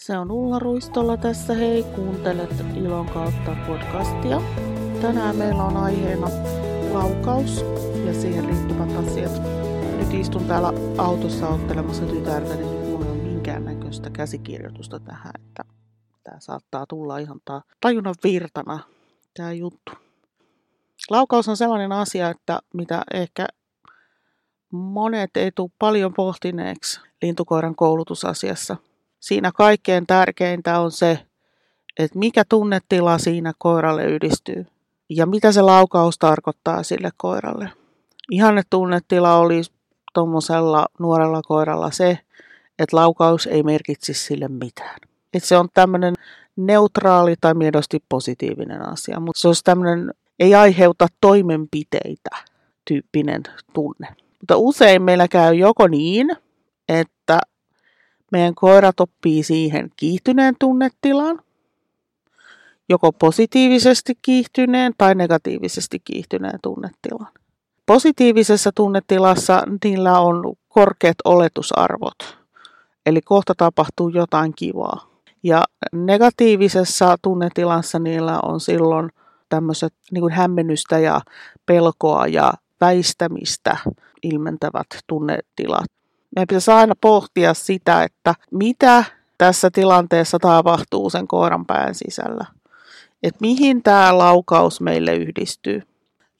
Se on Ulla Ruistolla tässä, hei, kuuntelet Ilon kautta podcastia. Tänään meillä on aiheena laukaus ja siihen liittyvät asiat. Nyt istun täällä autossa ottelemassa tytärtä, niin mulla ei ole minkäännäköistä käsikirjoitusta tähän, että tämä saattaa tulla ihan ta- tajunnan virtana, tämä juttu. Laukaus on sellainen asia, että mitä ehkä monet ei tule paljon pohtineeksi lintukoiran koulutusasiassa – siinä kaikkein tärkeintä on se, että mikä tunnetila siinä koiralle yhdistyy ja mitä se laukaus tarkoittaa sille koiralle. Ihanne tunnetila oli tuommoisella nuorella koiralla se, että laukaus ei merkitsisi sille mitään. Että se on tämmöinen neutraali tai miedosti positiivinen asia, mutta se olisi tämmöinen ei aiheuta toimenpiteitä tyyppinen tunne. Mutta usein meillä käy joko niin, että meidän koirat oppii siihen kiihtyneen tunnetilan, joko positiivisesti kiihtyneen tai negatiivisesti kiihtyneen tunnetilan. Positiivisessa tunnetilassa niillä on korkeat oletusarvot, eli kohta tapahtuu jotain kivaa. Ja negatiivisessa tunnetilassa niillä on silloin tämmöiset niin kuin hämmennystä ja pelkoa ja väistämistä ilmentävät tunnetilat meidän pitäisi aina pohtia sitä, että mitä tässä tilanteessa tapahtuu sen koiran pään sisällä. Että mihin tämä laukaus meille yhdistyy.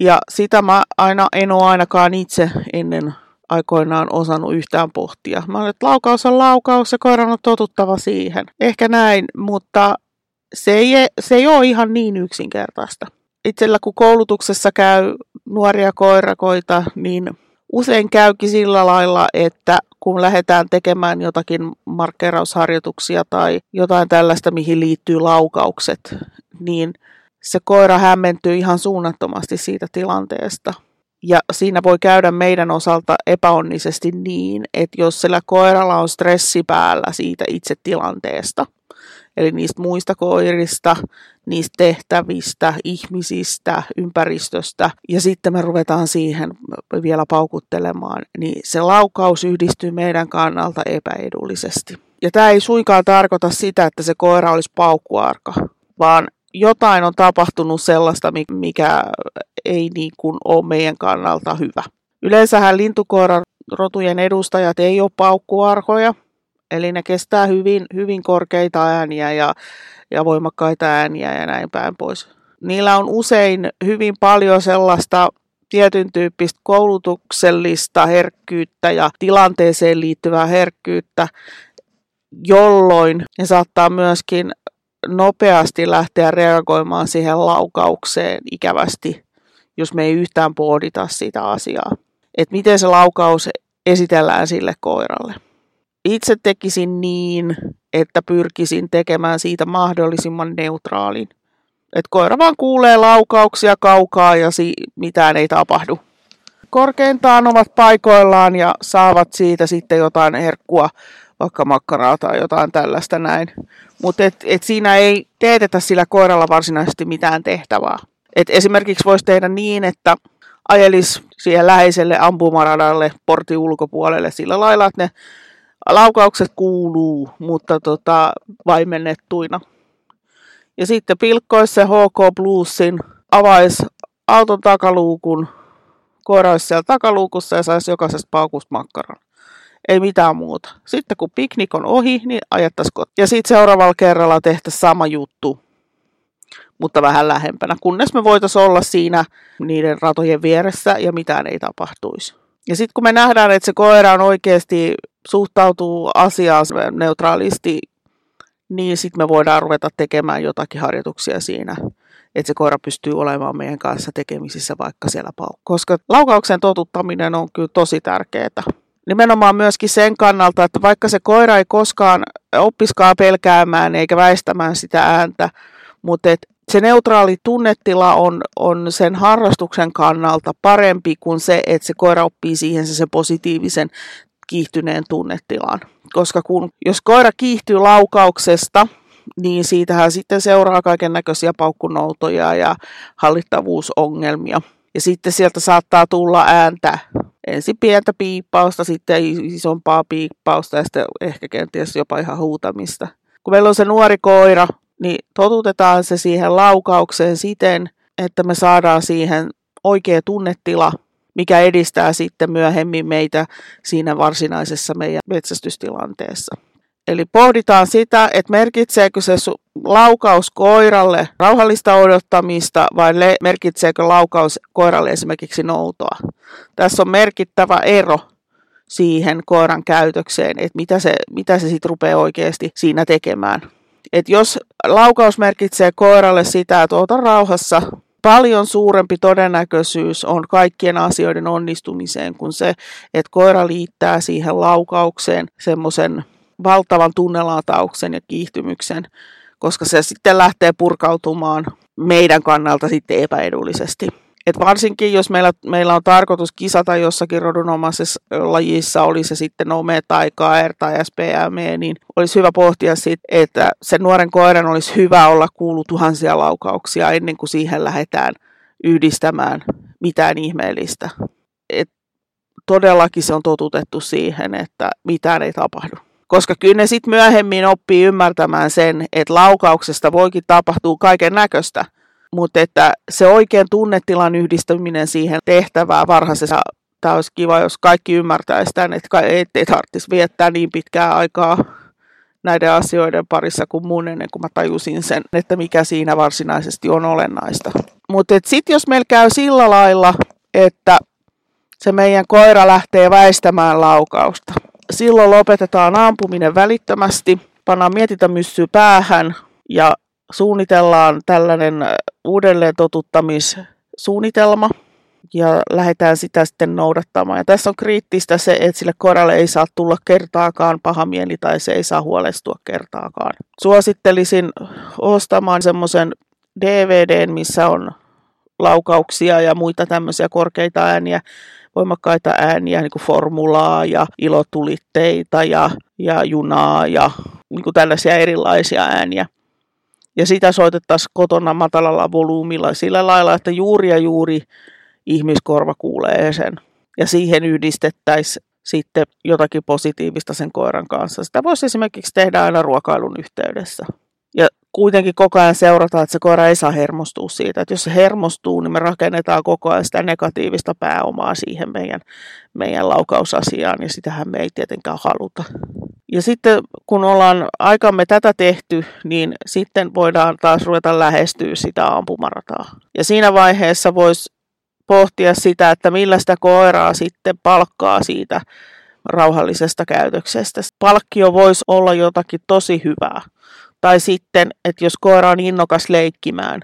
Ja sitä mä aina en ole ainakaan itse ennen aikoinaan osannut yhtään pohtia. Mä olen, että laukaus on laukaus ja koiran on totuttava siihen. Ehkä näin, mutta se ei, se ei ole ihan niin yksinkertaista. Itsellä kun koulutuksessa käy nuoria koirakoita, niin usein käykin sillä lailla, että kun lähdetään tekemään jotakin markkerausharjoituksia tai jotain tällaista, mihin liittyy laukaukset, niin se koira hämmentyy ihan suunnattomasti siitä tilanteesta. Ja siinä voi käydä meidän osalta epäonnisesti niin, että jos sillä koiralla on stressi päällä siitä itse tilanteesta – Eli niistä muista koirista, niistä tehtävistä, ihmisistä, ympäristöstä. Ja sitten me ruvetaan siihen vielä paukuttelemaan. Niin se laukaus yhdistyy meidän kannalta epäedullisesti. Ja tämä ei suinkaan tarkoita sitä, että se koira olisi paukkuarka, vaan jotain on tapahtunut sellaista, mikä ei niin kuin ole meidän kannalta hyvä. Yleensähän lintukoiran rotujen edustajat ei ole paukkuarhoja, Eli ne kestää hyvin, hyvin korkeita ääniä ja, ja voimakkaita ääniä ja näin päin pois. Niillä on usein hyvin paljon sellaista tietyn tyyppistä koulutuksellista herkkyyttä ja tilanteeseen liittyvää herkkyyttä, jolloin ne saattaa myöskin nopeasti lähteä reagoimaan siihen laukaukseen ikävästi, jos me ei yhtään pohdita sitä asiaa. Että miten se laukaus esitellään sille koiralle itse tekisin niin, että pyrkisin tekemään siitä mahdollisimman neutraalin. Et koira vaan kuulee laukauksia kaukaa ja si- mitään ei tapahdu. Korkeintaan ovat paikoillaan ja saavat siitä sitten jotain herkkua, vaikka makkaraa tai jotain tällaista näin. Mutta et, et siinä ei teetetä sillä koiralla varsinaisesti mitään tehtävää. Et esimerkiksi voisi tehdä niin, että ajelis siihen läheiselle ampumaradalle portin ulkopuolelle sillä lailla, että ne laukaukset kuuluu, mutta tota, vaimennettuina. Ja sitten pilkkoisi se HK Bluesin, avaisi auton takaluukun, koiraisi siellä takaluukussa ja saisi jokaisesta paukusta makkaran. Ei mitään muuta. Sitten kun piknik on ohi, niin ajettaisiin kotiin. Ja sitten seuraavalla kerralla tehtäisiin sama juttu, mutta vähän lähempänä, kunnes me voitaisiin olla siinä niiden ratojen vieressä ja mitään ei tapahtuisi. Ja sitten kun me nähdään, että se koira on oikeasti suhtautuu asiaan neutraalisti, niin sitten me voidaan ruveta tekemään jotakin harjoituksia siinä, että se koira pystyy olemaan meidän kanssa tekemisissä vaikka siellä pau. Koska laukauksen totuttaminen on kyllä tosi tärkeää. Nimenomaan myöskin sen kannalta, että vaikka se koira ei koskaan oppiskaan pelkäämään eikä väistämään sitä ääntä, mutta et se neutraali tunnetila on, on sen harrastuksen kannalta parempi kuin se, että se koira oppii siihen se, se positiivisen kiihtyneen tunnetilan. Koska kun, jos koira kiihtyy laukauksesta, niin siitähän sitten seuraa kaiken näköisiä paukkunoutoja ja hallittavuusongelmia. Ja sitten sieltä saattaa tulla ääntä, ensin pientä piippausta, sitten isompaa piippausta ja sitten ehkä kenties jopa ihan huutamista. kun meillä on se nuori koira, niin totutetaan se siihen laukaukseen siten, että me saadaan siihen oikea tunnetila, mikä edistää sitten myöhemmin meitä siinä varsinaisessa meidän metsästystilanteessa. Eli pohditaan sitä, että merkitseekö se laukaus koiralle rauhallista odottamista vai merkitseekö laukaus koiralle esimerkiksi noutoa. Tässä on merkittävä ero siihen koiran käytökseen, että mitä se, mitä se sitten rupeaa oikeasti siinä tekemään. Et jos laukaus merkitsee koiralle sitä, että ota rauhassa, paljon suurempi todennäköisyys on kaikkien asioiden onnistumiseen kuin se, että koira liittää siihen laukaukseen semmoisen valtavan tunnelatauksen ja kiihtymyksen, koska se sitten lähtee purkautumaan meidän kannalta sitten epäedullisesti. Et varsinkin jos meillä, meillä on tarkoitus kisata jossakin rodunomaisessa lajissa, oli se sitten Nome tai KR tai SPM, niin olisi hyvä pohtia siitä, että sen nuoren koiran olisi hyvä olla kuulu tuhansia laukauksia ennen kuin siihen lähdetään yhdistämään mitään ihmeellistä. Et todellakin se on totutettu siihen, että mitään ei tapahdu. Koska kyllä ne sitten myöhemmin oppii ymmärtämään sen, että laukauksesta voikin tapahtua kaiken näköistä – mutta että se oikein tunnetilan yhdistäminen siihen tehtävään varhaisessa, tämä olisi kiva, jos kaikki ymmärtäisi tämän, että ei tarvitsisi viettää niin pitkää aikaa näiden asioiden parissa kuin mun ennen kuin mä tajusin sen, että mikä siinä varsinaisesti on olennaista. Mutta sitten jos meillä käy sillä lailla, että se meidän koira lähtee väistämään laukausta, silloin lopetetaan ampuminen välittömästi, pannaan mietintämyssyä päähän ja suunnitellaan tällainen uudelleen totuttamissuunnitelma ja lähdetään sitä sitten noudattamaan. Ja tässä on kriittistä se, että sille koiralle ei saa tulla kertaakaan paha mieli tai se ei saa huolestua kertaakaan. Suosittelisin ostamaan semmoisen DVDn, missä on laukauksia ja muita tämmöisiä korkeita ääniä, voimakkaita ääniä, niin kuin formulaa ja ilotulitteita ja, ja junaa ja niin kuin tällaisia erilaisia ääniä ja sitä soitettaisiin kotona matalalla volyymilla sillä lailla, että juuri ja juuri ihmiskorva kuulee sen. Ja siihen yhdistettäisiin sitten jotakin positiivista sen koiran kanssa. Sitä voisi esimerkiksi tehdä aina ruokailun yhteydessä. Ja kuitenkin koko ajan seurataan, että se koira ei saa hermostua siitä. Että jos se hermostuu, niin me rakennetaan koko ajan sitä negatiivista pääomaa siihen meidän, meidän laukausasiaan, ja sitähän me ei tietenkään haluta. Ja sitten kun ollaan aikamme tätä tehty, niin sitten voidaan taas ruveta lähestyä sitä ampumarataa. Ja siinä vaiheessa voisi pohtia sitä, että millä sitä koiraa sitten palkkaa siitä rauhallisesta käytöksestä. Palkkio voisi olla jotakin tosi hyvää. Tai sitten, että jos koira on innokas leikkimään,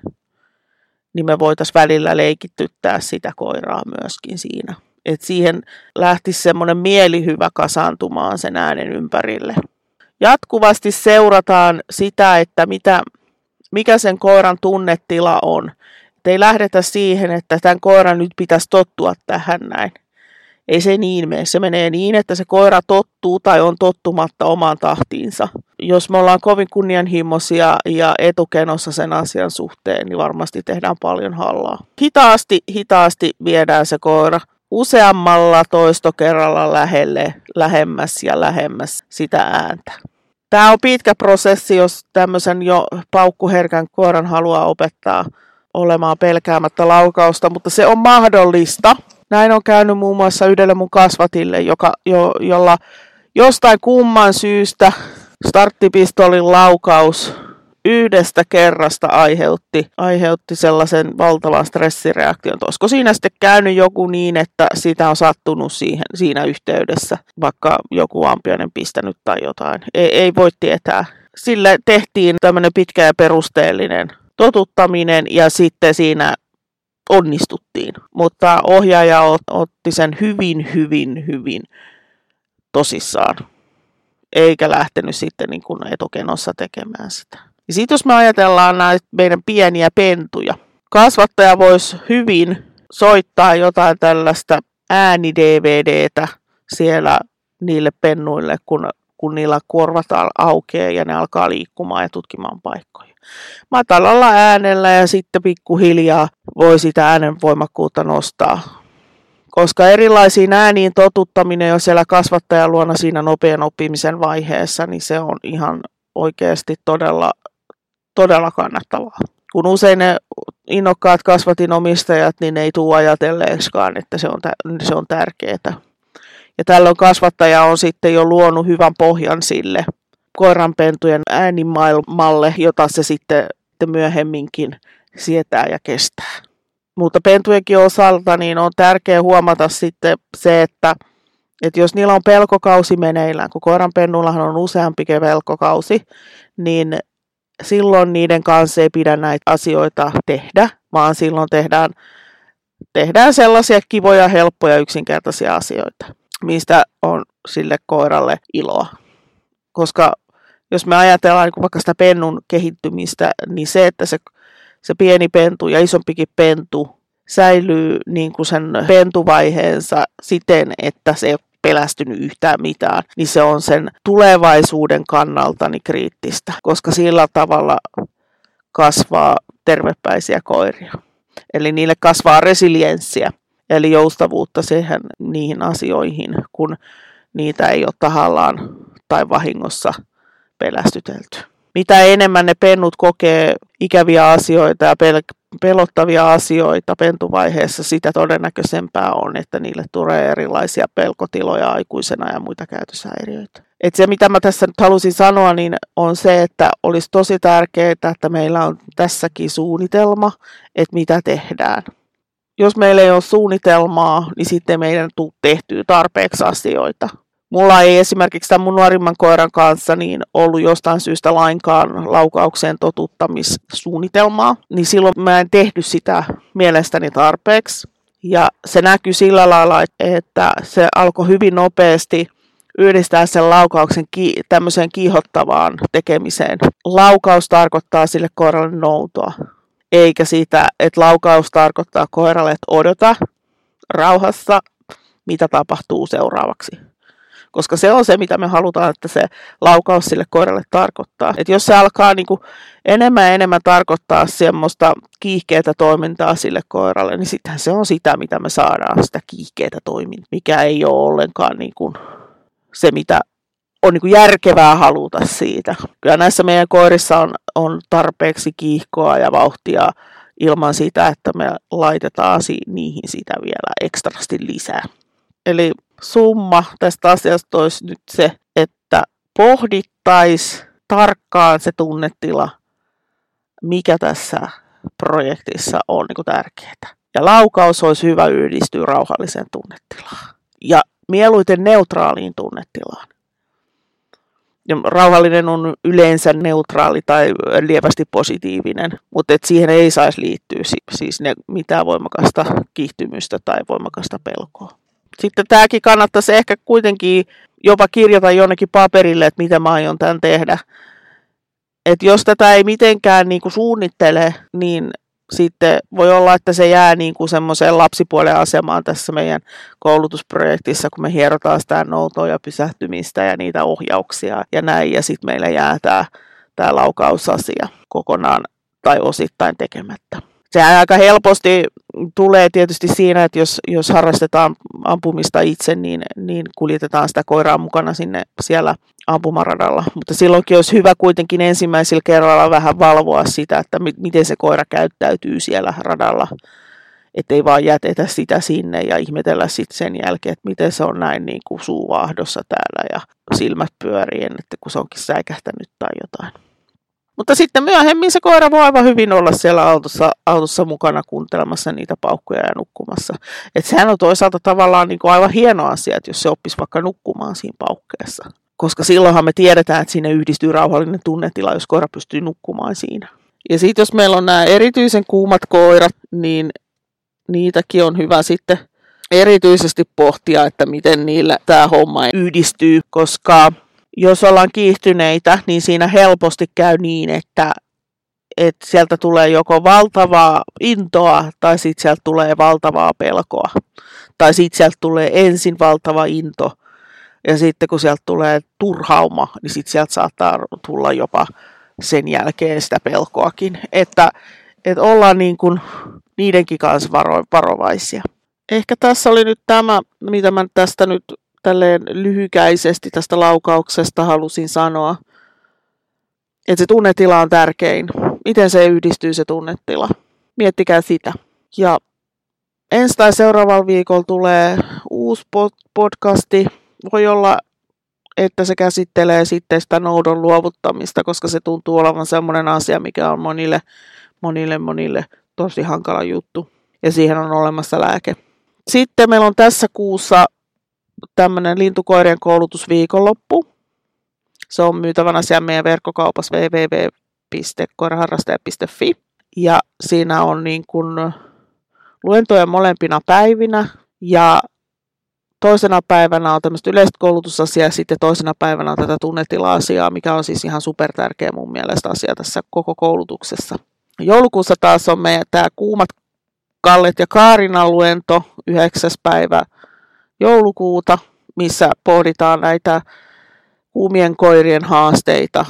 niin me voitaisiin välillä leikittyttää sitä koiraa myöskin siinä että siihen lähtisi semmoinen mielihyvä kasaantumaan sen äänen ympärille. Jatkuvasti seurataan sitä, että mitä, mikä sen koiran tunnetila on. Et ei lähdetä siihen, että tämän koiran nyt pitäisi tottua tähän näin. Ei se niin mene. Se menee niin, että se koira tottuu tai on tottumatta omaan tahtiinsa. Jos me ollaan kovin kunnianhimoisia ja etukenossa sen asian suhteen, niin varmasti tehdään paljon hallaa. Hitaasti, hitaasti viedään se koira useammalla toistokerralla lähelle, lähemmäs ja lähemmäs sitä ääntä. Tämä on pitkä prosessi, jos tämmöisen jo paukkuherkän koiran haluaa opettaa olemaan pelkäämättä laukausta, mutta se on mahdollista. Näin on käynyt muun muassa yhdelle mun kasvatille, joka, jo, jolla jostain kumman syystä starttipistolin laukaus yhdestä kerrasta aiheutti, aiheutti sellaisen valtavan stressireaktion. Olisiko siinä sitten käynyt joku niin, että sitä on sattunut siihen, siinä yhteydessä, vaikka joku ampiainen pistänyt tai jotain. Ei, ei voi tietää. Sille tehtiin tämmöinen pitkä ja perusteellinen totuttaminen ja sitten siinä onnistuttiin. Mutta ohjaaja otti sen hyvin, hyvin, hyvin tosissaan eikä lähtenyt sitten niin kuin etokenossa tekemään sitä. Ja sitten jos me ajatellaan näitä meidän pieniä pentuja, kasvattaja voisi hyvin soittaa jotain tällaista ääni-DVDtä siellä niille pennuille, kun, kun niillä korvat aukeaa ja ne alkaa liikkumaan ja tutkimaan paikkoja. Matalalla äänellä ja sitten pikkuhiljaa voi sitä äänen voimakkuutta nostaa. Koska erilaisiin ääniin totuttaminen jo siellä kasvattajan luona siinä nopean oppimisen vaiheessa, niin se on ihan oikeasti todella, todella kannattavaa. Kun usein ne innokkaat kasvatinomistajat, niin ne ei tule ajatelleeksikaan, että se on, se on tärkeää. Ja tällöin kasvattaja on sitten jo luonut hyvän pohjan sille koiranpentujen äänimaailmalle, jota se sitten myöhemminkin sietää ja kestää. Mutta pentujenkin osalta niin on tärkeää huomata sitten se, että, että jos niillä on pelkokausi meneillään, kun koiranpennullahan on useampikin pelkokausi, niin silloin niiden kanssa ei pidä näitä asioita tehdä, vaan silloin tehdään, tehdään sellaisia kivoja, helppoja, yksinkertaisia asioita, mistä on sille koiralle iloa. Koska jos me ajatellaan niin vaikka sitä pennun kehittymistä, niin se, että se, se pieni pentu ja isompikin pentu säilyy niin kuin sen pentuvaiheensa siten, että se pelästynyt yhtään mitään, niin se on sen tulevaisuuden kannalta niin kriittistä, koska sillä tavalla kasvaa tervepäisiä koiria. Eli niille kasvaa resilienssiä, eli joustavuutta siihen niihin asioihin, kun niitä ei ole tahallaan tai vahingossa pelästytelty. Mitä enemmän ne pennut kokee ikäviä asioita ja pel- pelottavia asioita pentuvaiheessa, sitä todennäköisempää on, että niille tulee erilaisia pelkotiloja aikuisena ja muita käytöshäiriöitä. Et se, mitä mä tässä nyt halusin sanoa, niin on se, että olisi tosi tärkeää, että meillä on tässäkin suunnitelma, että mitä tehdään. Jos meillä ei ole suunnitelmaa, niin sitten meidän tuu tehtyä tarpeeksi asioita. Mulla ei esimerkiksi tämän mun nuorimman koiran kanssa niin ollut jostain syystä lainkaan laukaukseen totuttamissuunnitelmaa, niin silloin mä en tehnyt sitä mielestäni tarpeeksi. Ja se näkyy sillä lailla, että se alkoi hyvin nopeasti yhdistää sen laukauksen ki- tämmöiseen kiihottavaan tekemiseen. Laukaus tarkoittaa sille koiralle noutoa, eikä sitä, että laukaus tarkoittaa koiralle, että odota rauhassa, mitä tapahtuu seuraavaksi koska se on se, mitä me halutaan, että se laukaus sille koiralle tarkoittaa. Et jos se alkaa niin kuin enemmän ja enemmän tarkoittaa semmoista kiihkeätä toimintaa sille koiralle, niin sittenhän se on sitä, mitä me saadaan, sitä kiihkeätä toimintaa, mikä ei ole ollenkaan niin kuin se, mitä on niin kuin järkevää haluta siitä. Kyllä näissä meidän koirissa on, on tarpeeksi kiihkoa ja vauhtia ilman sitä, että me laitetaan niihin sitä vielä ekstrasti lisää. Eli summa tästä asiasta olisi nyt se, että pohdittaisi tarkkaan se tunnetila, mikä tässä projektissa on niin tärkeää. Ja laukaus olisi hyvä yhdistyä rauhalliseen tunnetilaan. Ja mieluiten neutraaliin tunnetilaan. Ja rauhallinen on yleensä neutraali tai lievästi positiivinen, mutta et siihen ei saisi liittyä siis ne, mitään voimakasta kiihtymystä tai voimakasta pelkoa sitten tämäkin kannattaisi ehkä kuitenkin jopa kirjata jonnekin paperille, että mitä mä aion tämän tehdä. että jos tätä ei mitenkään niin kuin suunnittele, niin sitten voi olla, että se jää niin kuin semmoiseen lapsipuolen asemaan tässä meidän koulutusprojektissa, kun me hierotaan sitä noutoa ja pysähtymistä ja niitä ohjauksia ja näin, ja sitten meillä jää tämä, tämä laukausasia kokonaan tai osittain tekemättä sehän aika helposti tulee tietysti siinä, että jos, jos harrastetaan ampumista itse, niin, niin kuljetetaan sitä koiraa mukana sinne siellä ampumaradalla. Mutta silloinkin olisi hyvä kuitenkin ensimmäisellä kerralla vähän valvoa sitä, että mi- miten se koira käyttäytyy siellä radalla. Että ei vaan jätetä sitä sinne ja ihmetellä sitten sen jälkeen, että miten se on näin niin kuin suuvaahdossa täällä ja silmät pyörien, että kun se onkin säikähtänyt tai jotain. Mutta sitten myöhemmin se koira voi aivan hyvin olla siellä autossa, autossa mukana kuuntelemassa niitä paukkuja ja nukkumassa. Että sehän on toisaalta tavallaan niin kuin aivan hieno asia, että jos se oppisi vaikka nukkumaan siinä paukkeessa. Koska silloinhan me tiedetään, että sinne yhdistyy rauhallinen tunnetila, jos koira pystyy nukkumaan siinä. Ja sitten jos meillä on nämä erityisen kuumat koirat, niin niitäkin on hyvä sitten erityisesti pohtia, että miten niillä tämä homma yhdistyy, koska jos ollaan kiihtyneitä, niin siinä helposti käy niin, että, että sieltä tulee joko valtavaa intoa tai sitten sieltä tulee valtavaa pelkoa. Tai sitten sieltä tulee ensin valtava into ja sitten kun sieltä tulee turhauma, niin sitten sieltä saattaa tulla jopa sen jälkeen sitä pelkoakin. Että, että ollaan niin kuin niidenkin kanssa varo, varovaisia. Ehkä tässä oli nyt tämä, mitä mä tästä nyt tälleen lyhykäisesti tästä laukauksesta halusin sanoa. Että se tunnetila on tärkein. Miten se yhdistyy se tunnetila? Miettikää sitä. Ja ensi tai seuraavalla viikolla tulee uusi podcasti. Voi olla, että se käsittelee sitten sitä noudon luovuttamista, koska se tuntuu olevan semmoinen asia, mikä on monille, monille, monille tosi hankala juttu. Ja siihen on olemassa lääke. Sitten meillä on tässä kuussa tämmöinen lintukoirien koulutusviikonloppu. Se on myytävänä siellä meidän verkkokaupassa www.koiraharrastaja.fi. Ja siinä on niin kuin luentoja molempina päivinä ja toisena päivänä on tämmöistä yleistä koulutusasiaa ja sitten toisena päivänä on tätä tunnetila-asiaa, mikä on siis ihan super tärkeä mun mielestä asia tässä koko koulutuksessa. Joulukuussa taas on meidän tämä kuumat Kallet ja Kaarina luento 9. päivä joulukuuta, missä pohditaan näitä kuumien koirien haasteita,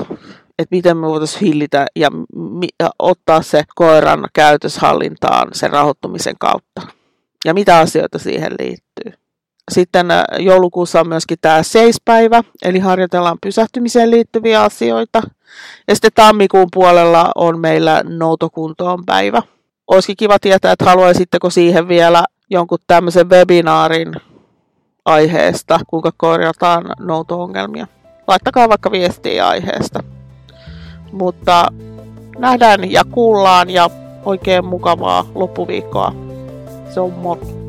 että miten me voitaisiin hillitä ja, ottaa se koiran käytöshallintaan sen rahoittumisen kautta. Ja mitä asioita siihen liittyy. Sitten äh, joulukuussa on myöskin tämä seispäivä, eli harjoitellaan pysähtymiseen liittyviä asioita. Ja sitten tammikuun puolella on meillä noutokuntoon päivä. Olisikin kiva tietää, että haluaisitteko siihen vielä jonkun tämmöisen webinaarin aiheesta, kuinka korjataan nouto-ongelmia. Laittakaa vaikka viestiä aiheesta. Mutta nähdään ja kuullaan ja oikein mukavaa loppuviikkoa. Se on moro.